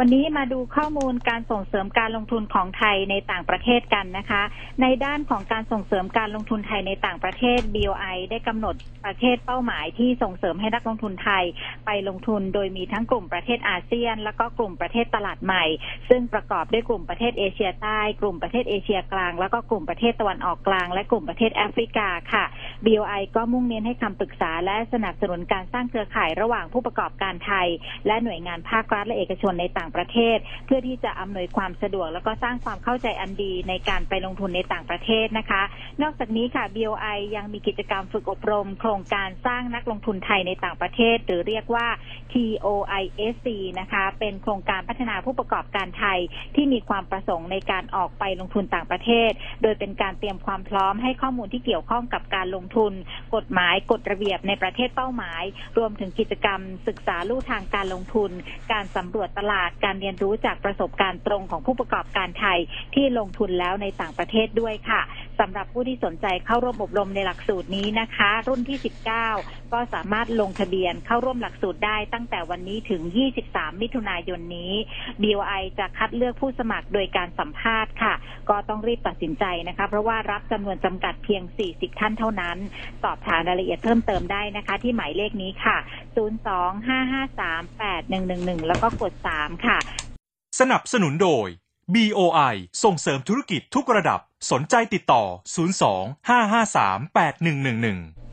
วันนี้มาดูข้อมูลการส่งเสริมการลงทุนของไทยในต่างประเทศกันนะคะ ในด้านของการส่งเสริมการลงทุนไทยในต่างประเทศ BOI ได้กำหนดประเทศเป้าหมายที่ส่งเสริมให้นักลงทุนไทยไปลงทุนโดยมีทั้งกลุ่มประเทศอาเซียน แล้วก็กลุ่มประเทศตลาดใหม่ ซึ่งประกอบด้วยกลุ่มประเทศเอเชียใต้ กลุ่มประเทศเอเชียกลาง แล้วก็กลุ่มประเทศตะวันออกกลาง และกลุ่มประเทศแอฟริกาค่ะ BOI ก็มุ่งเน้นให้คำปรึกษาและสนับสนุนการสร้างเครือข่ายระหว่างผู้ประกอบการไทย และหน่วยงานภาครัฐและเอกชนในต่างางประเทศ เพื่อที่จะอำนวยความสะดวกแล้วก็สร้างความเข้าใจอันดีในการไปลงทุนในต่างประเทศนะคะ นอกจากนี้ค่ะ BOI ยังมีกิจกรรมฝึกอบรม โครงการสร้างนักลงทุนไทยในต่างประเทศ หรือเรียกว่า TOISC นะคะ เป็นโครงการพัฒนาผู้ประกอบการไทยที่มีความประสงค์ในการออกไปลงทุนต่างประเทศ โดยเป็นการเตรียมความพร้อมให้ข้อมูลที่เกี่ยวข้องกับการลงทุน กฎหมายกฎระเบียบในประเทศเป้าหมาย รวมถึงกิจกรรม ศึกษาลู่ทางการลงทุน การสำรวจตลาดการเรียนรู้จากประสบการณ์ตรงของผู้ประกอบการไทยที่ลงทุนแล้วในต่างประเทศด้วยค่ะ สำหรับผู้ที่สนใจเข้าร่วมอบรมในหลักสูตรนี้นะคะ รุ่นที่ 19 ก็สามารถลงทะเบียนเข้าร่วมหลักสูตรได้ตั้งแต่วันนี้ถึง 23 มิถุนายนนี้ BOI จะคัดเลือกผู้สมัครโดยการสัมภาษณ์ค่ะ ก็ต้องรีบตัดสินใจนะคะ เพราะว่ารับจำนวนจำกัดเพียง 40 ท่านเท่านั้น สอบถามรายละเอียดเพิ่มเติมได้นะคะ ที่หมายเลขนี้ค่ะ 025538111 แล้วก็กด 3 ค่ะ สนับสนุนโดย BOI ส่งเสริมธุรกิจทุกระดับสนใจติดต่อ 02 553 8111